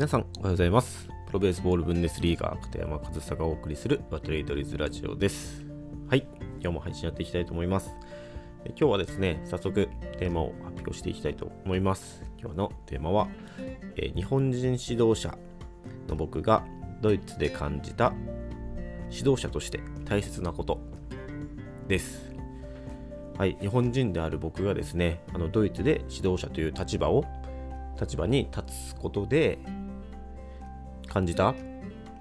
皆さんおはようございます。プロベースボールブンデスリーガー片山和沙がお送りするバトレイドリズラジオです。はい今日も配信やっていきたいと思います。今日はですね早速テーマを発表していきたいと思います。今日のテーマは、え、日本人指導者の僕がドイツで感じた指導者として大切なこと。です。はい、日本人である僕がですねあのドイツで指導者という立場を立場に立つことで感じた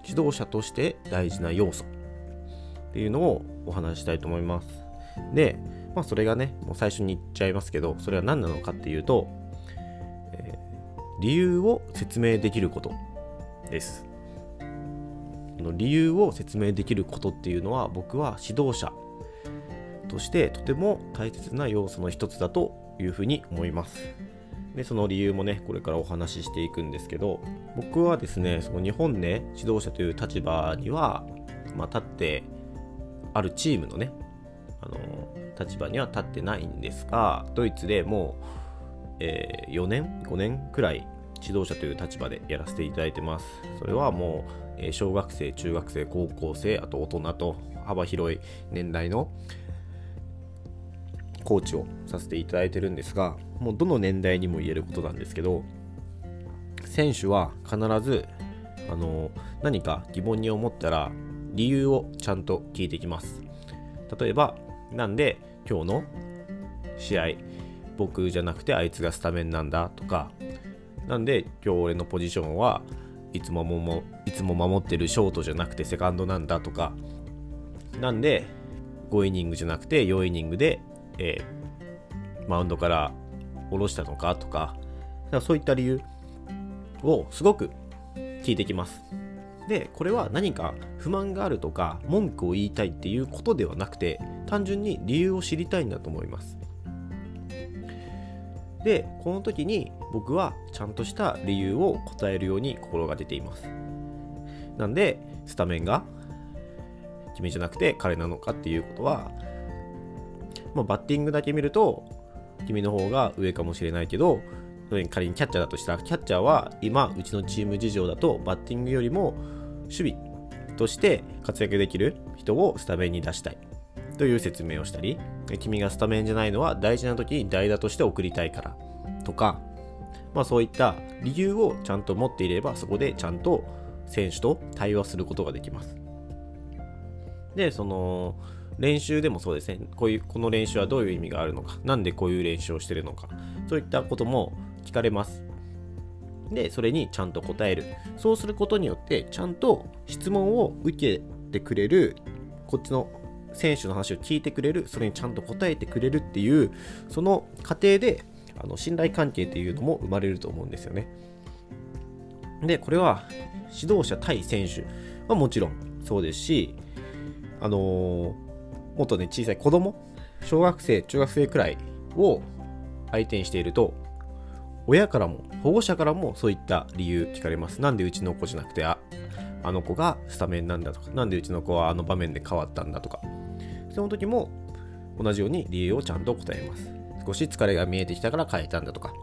指導者として大事な要素っていうのをお話したいと思います。で、まあ、それがね、もう最初に言っちゃいますけど、それは何なのかっていうと、えー、理由を説明できることです。の理由を説明できることっていうのは僕は指導者としてとても大切な要素の一つだというふうに思います。でその理由もねこれからお話ししていくんですけど僕はですねその日本で指導者という立場には、まあ、立ってあるチームのねあの立場には立ってないんですがドイツでもう、えー、4年5年くらい指導者という立場でやらせていただいてます。それはもう、えー、小学生中学生高校生あと大人と幅広い年代のコーチをさせていただいてるんですがもうどの年代にも言えることなんですけど選手は必ずあの何か疑問に思ったら理由をちゃんと聞いてきます。例えばなんで今日の試合僕じゃなくてあいつがスタメンなんだ？とかなんで今日俺のポジションはいつももいつも守ってるショートじゃなくてセカンドなんだ？とかなんで5イニングじゃなくて4イニングでえー、マウンドから下ろしたのかとか、かそういった理由をすごく聞いてきます。で、これは何か不満があるとか、文句を言いたいっていうことではなくて、単純に理由を知りたいんだと思います。で、この時に僕はちゃんとした理由を答えるように心がけています。なんで、スタメンが君じゃなくて彼なのかっていうことは、まあ、バッティングだけ見ると君の方が上かもしれないけど仮にキャッチャーだとしたらキャッチャーは今うちのチーム事情だとバッティングよりも守備として活躍できる人をスタメンに出したい。という説明をしたり君がスタメンじゃないのは大事な時に代打として送りたいからとか、まあ、そういった理由をちゃんと持っていればそこでちゃんと選手と対話することができます。でその練習でもそうですね、こういう、この練習はどういう意味があるのか、なんでこういう練習をしてるのか、そういったことも聞かれます。で、それにちゃんと答える。そうすることによって、ちゃんと質問を受けてくれる、こっちの選手の話を聞いてくれる、それにちゃんと答えてくれるっていう、その過程で、あの信頼関係っていうのも生まれると思うんですよね。で、これは指導者対選手はもちろんそうですし、あのーもっとね、小さい子供、小学生、中学生くらいを相手にしていると、親からも、保護者からもそういった理由聞かれます。なんでうちの子じゃなくて、あ、あの子がスタメンなんだとか、なんでうちの子はあの場面で変わったんだとか、その時も同じように理由をちゃんと答えます。少し疲れが見えてきたから変えたんだとか、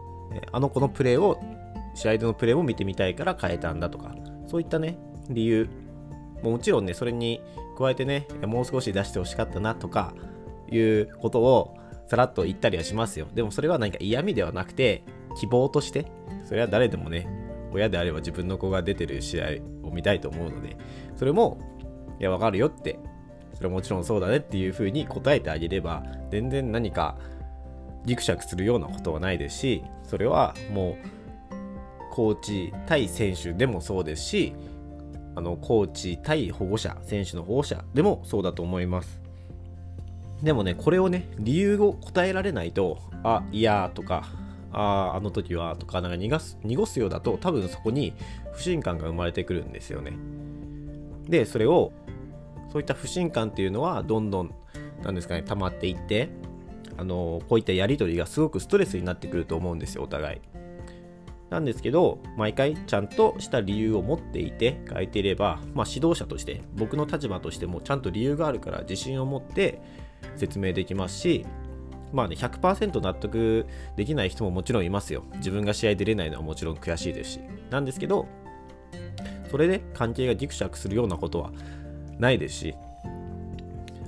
あの子のプレーを、試合でのプレーを見てみたいから変えたんだとか、そういったね、理由、もちろんね、それに加えてね、もう少し出してほしかったなとかいうことをさらっと言ったりはしますよ。でもそれは何か嫌味ではなくて、希望として、それは誰でもね、親であれば自分の子が出てる試合を見たいと思うので、それも、いや、わかるよって、それはもちろんそうだねっていうふうに答えてあげれば、全然何かギクシャクするようなことはないですし、それはもう、コーチ対選手でもそうですし、あのコーチ対保護者、選手の保護者でもそうだと思います。でもね、これをね、理由を答えられないと、あ、いやとか、ああの時はとか、なんか濁す濁すようだと、多分そこに不信感が生まれてくるんですよね。で、それを、そういった不信感っていうのは、どんどん、なんですかね、溜まっていって、あのこういったやり取りがすごくストレスになってくると思うんですよ、お互い。なんですけど、毎回ちゃんとした理由を持っていて書いていれば、まあ、指導者として、僕の立場としてもちゃんと理由があるから自信を持って説明できますし、まあね、100%納得できない人ももちろんいますよ。自分が試合出れないのはもちろん悔しいですし。なんですけど、それで関係がギクシャクするようなことはないですし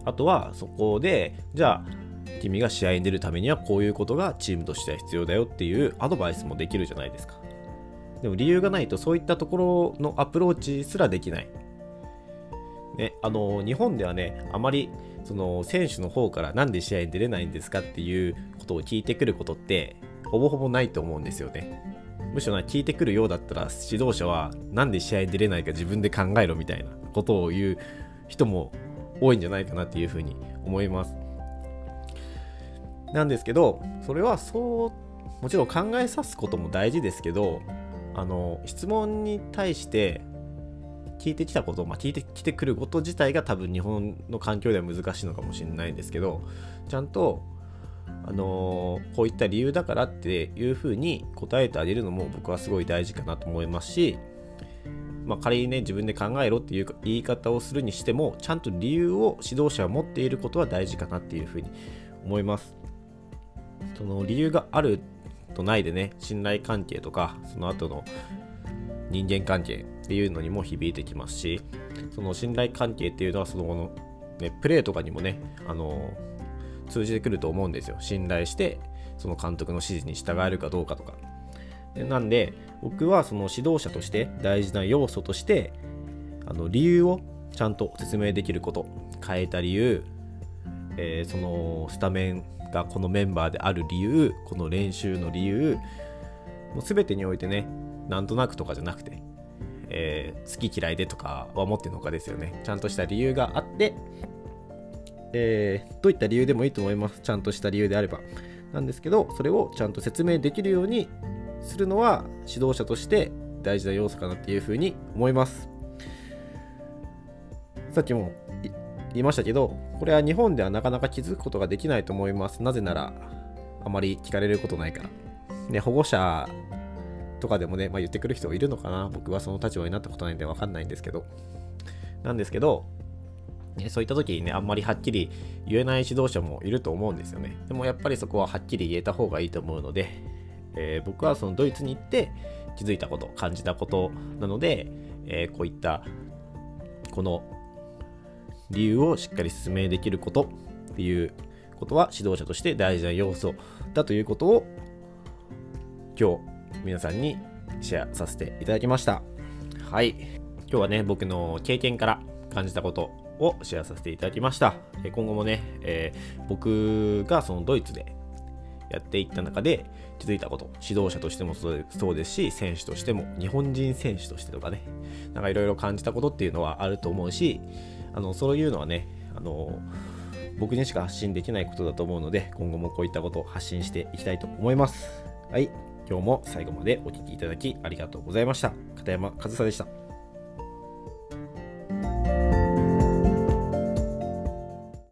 あとはそこでじゃあ君が試合に出るためにはこういうことがチームとしては必要だよっていうアドバイスもできるじゃないですか。でも理由がないとそういったところのアプローチすらできない。ね、あの日本ではねあまりその選手の方からなんで試合に出れないんですかっていうことを聞いてくることってほぼほぼないと思うんですよね。むしろな聞いてくるようだったら指導者はなんで試合に出れないか自分で考えろみたいなことを言う人も多いんじゃないかなっていうふうに思います。なんですけどそれはそうもちろん考えさすことも大事ですけどあの質問に対して聞いてきたこと、まあ、聞いてきてくること自体が多分日本の環境では難しいのかもしれないんですけどちゃんと、あの、こういった理由だからっていうふうに答えてあげるのも僕はすごい大事かなと思いますし、まあ、仮にね自分で考えろっていう言い方をするにしてもちゃんと理由を指導者は持っていることは大事かなっていうふうに思います。その理由があるとないでね信頼関係とかその後の人間関係っていうのにも響いてきますしその信頼関係っていうのはその後の、ね、プレーとかにもねあの通じてくると思うんですよ。信頼してその監督の指示に従えるかどうかとか。なんで僕はその指導者として大事な要素としてあの理由をちゃんと説明できること変えた理由、えー、そのスタメンがこのメンバーである理由この練習の理由もう全てにおいてねなんとなくとかじゃなくて、えー、好き嫌いでとかは思ってるのかですよね。ちゃんとした理由があって、えー、どういった理由でもいいと思います。ちゃんとした理由であれば。なんですけど、それをちゃんと説明できるようにするのは指導者として大事な要素かなっていうふうに思います。さっきも言いましたけど、これは日本ではなかなか気づくことができないと思います。なぜなら、あまり聞かれることないから。ね、保護者とかでもね、まあ、言ってくる人いるのかな僕はその立場になったことないんでわかんないんですけど。なんですけど、ね、そういった時にね、あんまりはっきり言えない指導者もいると思うんですよね。でもやっぱりそこははっきり言えた方がいいと思うので、えー、僕はそのドイツに行って気づいたこと、感じたことなので、えー、こういったこの理由をしっかり説明できることっていうことは指導者として大事な要素だということを今日皆さんにシェアさせていただきました。はい。今日はね、僕の経験から感じたことをシェアさせていただきました。今後もね、えー、僕がそのドイツでやっていった中で気づいたこと、指導者としてもそうですし、選手としても、日本人選手としてとかね、なんかいろいろ感じたことっていうのはあると思うし、あのそういうのはね、あの僕にしか発信できないことだと思うので、今後もこういったことを発信していきたいと思います。はい。今日も最後までお聴きいただきありがとうございました。片山和沙でした。